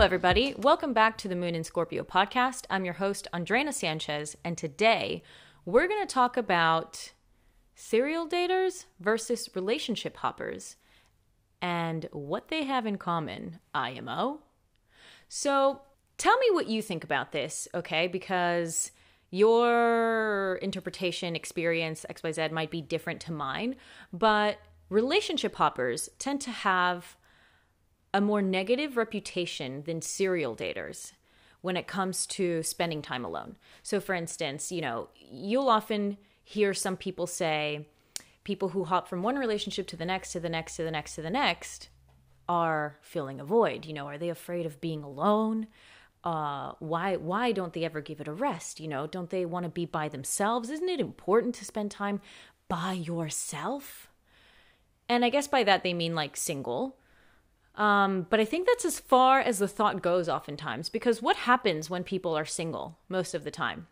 Hello, everybody. Welcome back to the Moon in Scorpio podcast. I'm your host, Andrena Sanchez, and today we're going to talk about serial daters versus relationship hoppers and what they have in common, IMO. So, tell me what you think about this, okay? Because your interpretation, experience, XYZ might be different to mine, but relationship hoppers tend to have a more negative reputation than serial daters when it comes to spending time alone. So, for instance, you know, you'll often hear some people say people who hop from one relationship to the next, to the next, to the next, to the next are filling a void. You know, are they afraid of being alone? Uh, why why don't they ever give it a rest? You know, don't they want to be by themselves? Isn't it important to spend time by yourself? And I guess by that they mean like single um, but I think that's as far as the thought goes oftentimes, because what happens when people are single most of the time?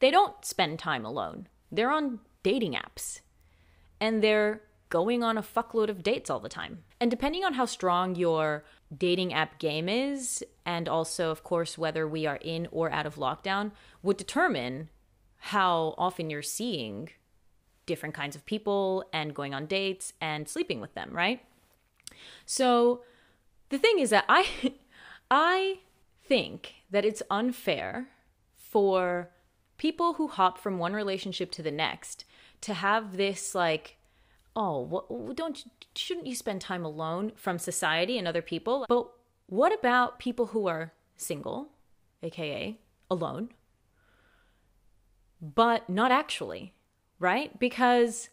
They don't spend time alone. They're on dating apps and they're going on a fuckload of dates all the time. And depending on how strong your dating app game is, and also, of course, whether we are in or out of lockdown, would determine how often you're seeing different kinds of people and going on dates and sleeping with them, right? So the thing is that I I think that it's unfair for people who hop from one relationship to the next to have this like oh what, don't shouldn't you spend time alone from society and other people? But what about people who are single aka alone but not actually right? Because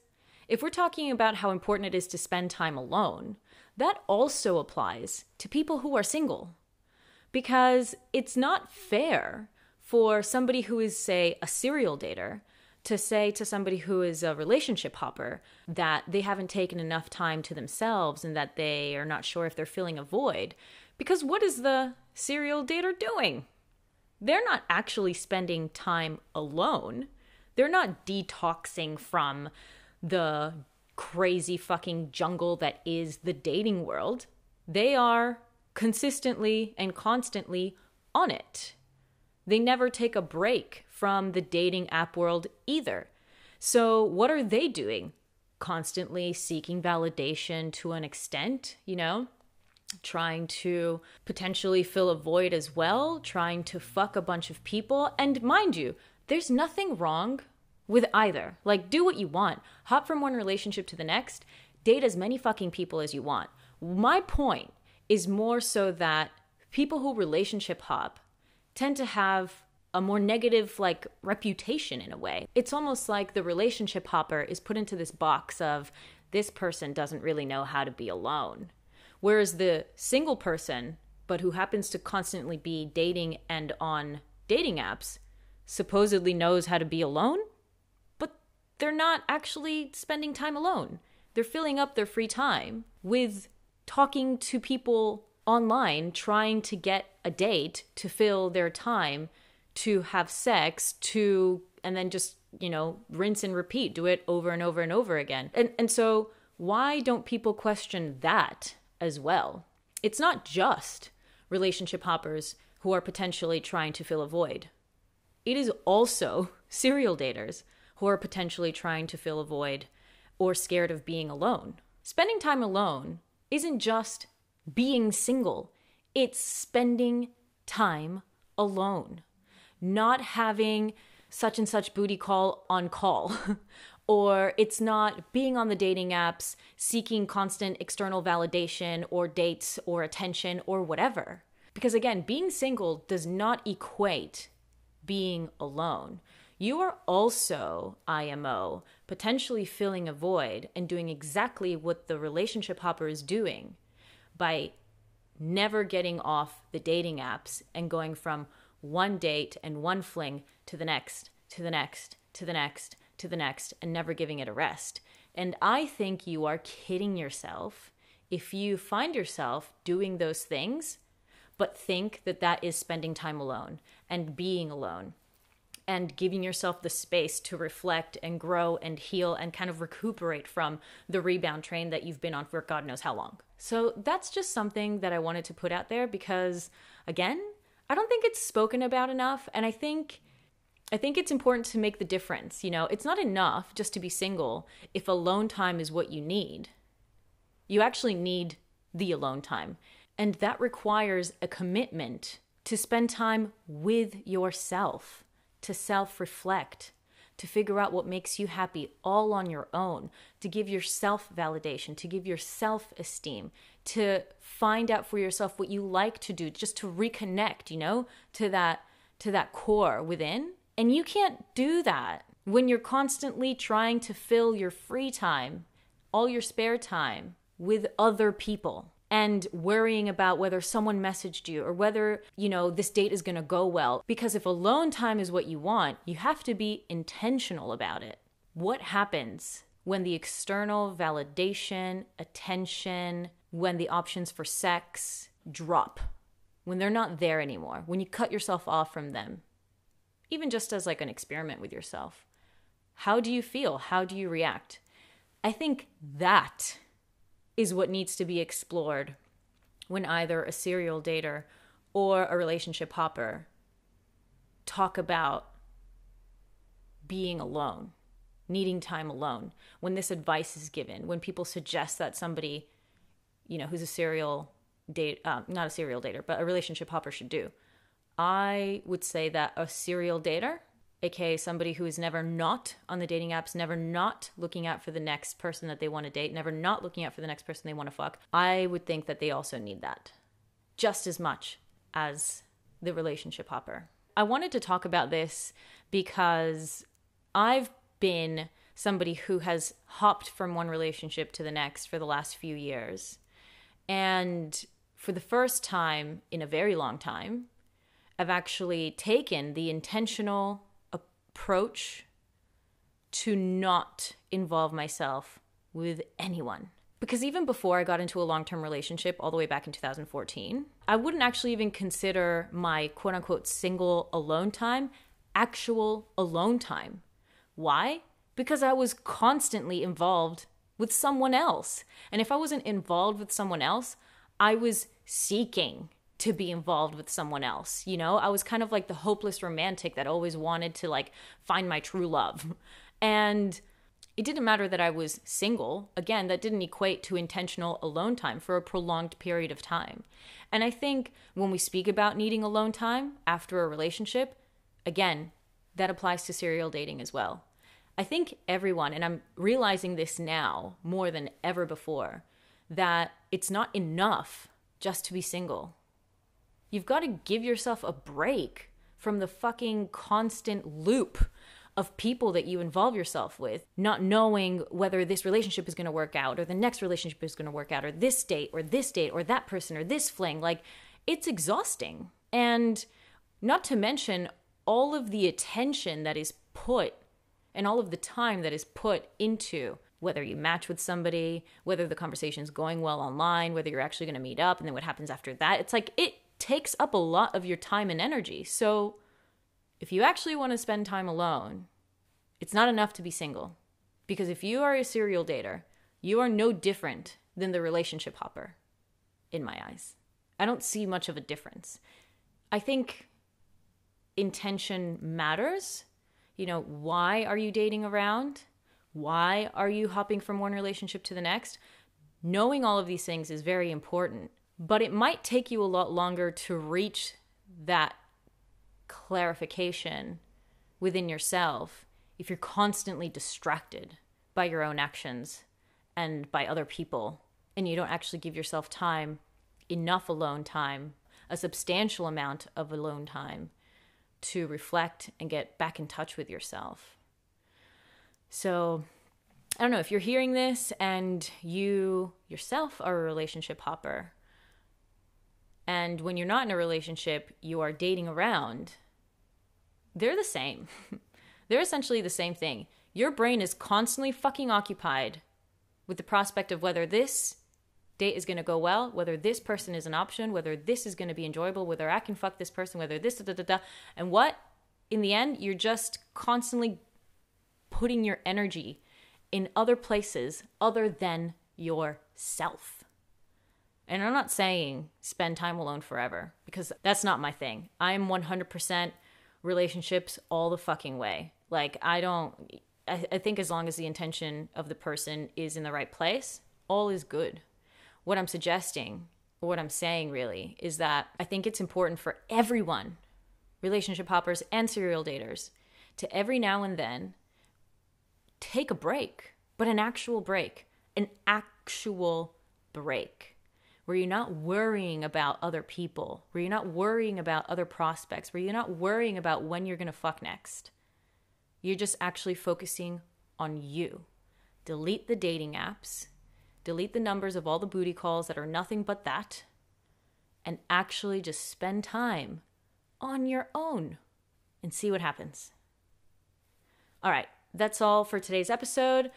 if we're talking about how important it is to spend time alone that also applies to people who are single because it's not fair for somebody who is, say, a serial dater to say to somebody who is a relationship hopper that they haven't taken enough time to themselves and that they are not sure if they're filling a void. Because what is the serial dater doing? They're not actually spending time alone. They're not detoxing from the crazy fucking jungle that is the dating world, they are consistently and constantly on it. They never take a break from the dating app world either. So, what are they doing? Constantly seeking validation to an extent, you know? Trying to potentially fill a void as well, trying to fuck a bunch of people. And mind you, there's nothing wrong with either. Like, do what you want. Hop from one relationship to the next. Date as many fucking people as you want. My point is more so that people who relationship hop tend to have a more negative like reputation in a way. It's almost like the relationship hopper is put into this box of this person doesn't really know how to be alone. Whereas the single person, but who happens to constantly be dating and on dating apps, supposedly knows how to be alone they're not actually spending time alone. They're filling up their free time with talking to people online, trying to get a date to fill their time to have sex, to, and then just, you know, rinse and repeat, do it over and over and over again. And, and so, why don't people question that as well? It's not just relationship hoppers who are potentially trying to fill a void, it is also serial daters who are potentially trying to fill a void or scared of being alone. Spending time alone isn't just being single, it's spending time alone, not having such and such booty call on call. or it's not being on the dating apps, seeking constant external validation or dates or attention or whatever. Because again, being single does not equate being alone you are also IMO, potentially filling a void and doing exactly what the relationship hopper is doing by never getting off the dating apps and going from one date and one fling to the next, to the next, to the next, to the next, and never giving it a rest. And I think you are kidding yourself if you find yourself doing those things, but think that that is spending time alone and being alone and giving yourself the space to reflect and grow and heal and kind of recuperate from the rebound train that you've been on for God knows how long. So that's just something that I wanted to put out there because, again, I don't think it's spoken about enough. And I think. I think it's important to make the difference. You know, it's not enough just to be single if alone time is what you need. You actually need the alone time. And that requires a commitment to spend time with yourself, to self reflect, to figure out what makes you happy all on your own, to give yourself validation, to give yourself esteem, to find out for yourself what you like to do, just to reconnect, you know, to that to that core within. And you can't do that when you're constantly trying to fill your free time, all your spare time with other people and worrying about whether someone messaged you or whether, you know, this date is going to go well. Because if alone time is what you want, you have to be intentional about it. What happens when the external validation, attention, when the options for sex drop, when they're not there anymore, when you cut yourself off from them, even just as like an experiment with yourself? How do you feel? How do you react? I think that is what needs to be explored when either a serial dater or a relationship hopper talk about being alone, needing time alone, when this advice is given, when people suggest that somebody, you know, who's a serial date, um, not a serial dater, but a relationship hopper should do. I would say that a serial dater aka somebody who is never not on the dating apps, never not looking out for the next person that they want to date, never not looking out for the next person they want to fuck, I would think that they also need that just as much as the relationship hopper. I wanted to talk about this because I've been somebody who has hopped from one relationship to the next for the last few years. And for the first time in a very long time, I've actually taken the intentional approach to not involve myself with anyone. Because even before I got into a long term relationship, all the way back in 2014, I wouldn't actually even consider my quote unquote single alone time actual alone time. Why? Because I was constantly involved with someone else. And if I wasn't involved with someone else, I was seeking to be involved with someone else. You know, I was kind of like the hopeless romantic that always wanted to like find my true love. And it didn't matter that I was single. Again, that didn't equate to intentional alone time for a prolonged period of time. And I think when we speak about needing alone time after a relationship, again, that applies to serial dating as well. I think everyone, and I'm realizing this now more than ever before, that it's not enough just to be single You've got to give yourself a break from the fucking constant loop of people that you involve yourself with, not knowing whether this relationship is going to work out or the next relationship is going to work out or this date or this date or that person or this fling. Like, it's exhausting. And not to mention all of the attention that is put and all of the time that is put into whether you match with somebody, whether the conversation is going well online, whether you're actually going to meet up, and then what happens after that. It's like it takes up a lot of your time and energy. So if you actually want to spend time alone, it's not enough to be single. Because if you are a serial dater, you are no different than the relationship hopper, in my eyes. I don't see much of a difference. I think intention matters. You know, why are you dating around? Why are you hopping from one relationship to the next? Knowing all of these things is very important but it might take you a lot longer to reach that clarification within yourself if you're constantly distracted by your own actions and by other people and you don't actually give yourself time enough alone time a substantial amount of alone time to reflect and get back in touch with yourself. So i don't know if you're hearing this and you yourself are a relationship hopper and when you're not in a relationship, you are dating around, they're the same. they're essentially the same thing. Your brain is constantly fucking occupied with the prospect of whether this date is going to go well, whether this person is an option, whether this is going to be enjoyable, whether I can fuck this person, whether this, da da da da. And what? in the end, you're just constantly putting your energy in other places other than yourself. And I'm not saying spend time alone forever because that's not my thing. I'm 100% relationships all the fucking way. Like, I don't, I, I think as long as the intention of the person is in the right place, all is good. What I'm suggesting, what I'm saying really, is that I think it's important for everyone, relationship hoppers and serial daters, to every now and then take a break, but an actual break, an actual break where you're not worrying about other people, where you're not worrying about other prospects, where you're not worrying about when you're going to fuck next. You're just actually focusing on you. Delete the dating apps, delete the numbers of all the booty calls that are nothing but that, and actually just spend time on your own and see what happens. All right, that's all for today's episode.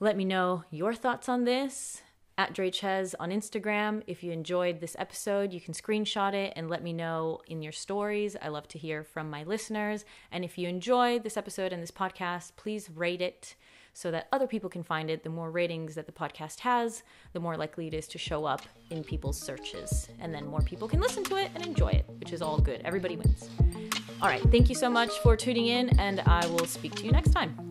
Let me know your thoughts on this at Drachez on Instagram. If you enjoyed this episode, you can screenshot it and let me know in your stories. I love to hear from my listeners. And if you enjoyed this episode and this podcast, please rate it so that other people can find it. The more ratings that the podcast has, the more likely it is to show up in people's searches. And then more people can listen to it and enjoy it, which is all good. Everybody wins. All right. Thank you so much for tuning in, and I will speak to you next time.